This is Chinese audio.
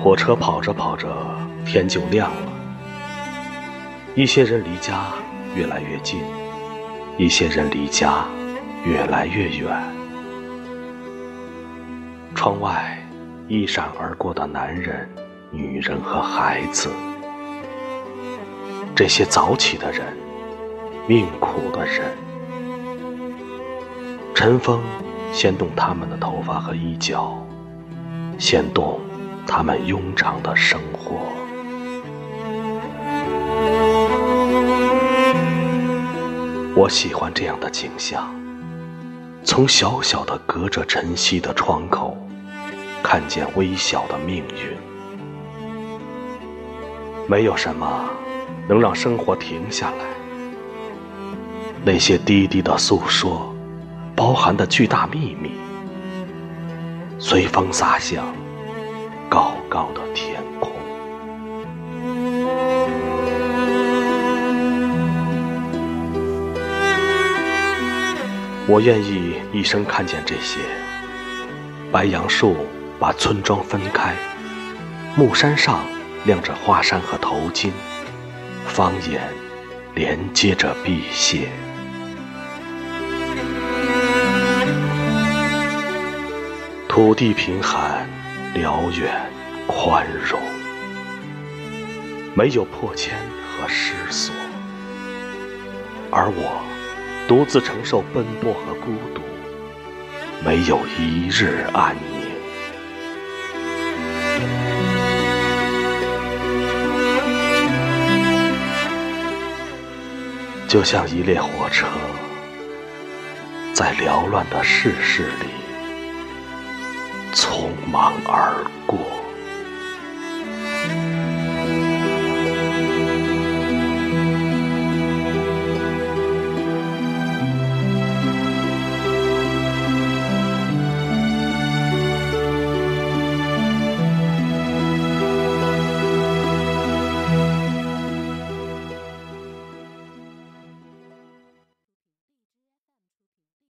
火车跑着跑着，天就亮了。一些人离家越来越近，一些人离家越来越远。窗外一闪而过的男人、女人和孩子，这些早起的人，命苦的人，晨风掀动他们的头发和衣角，掀动。他们庸常的生活，我喜欢这样的景象：从小小的隔着晨曦的窗口，看见微小的命运。没有什么能让生活停下来。那些低低的诉说，包含的巨大秘密，随风洒向。高高的天空，我愿意一生看见这些。白杨树把村庄分开，木山上亮着花衫和头巾，方言连接着辟邪。土地贫寒。辽远宽容，没有破迁和失所，而我独自承受奔波和孤独，没有一日安宁。就像一列火车，在缭乱的世事里。匆忙而过。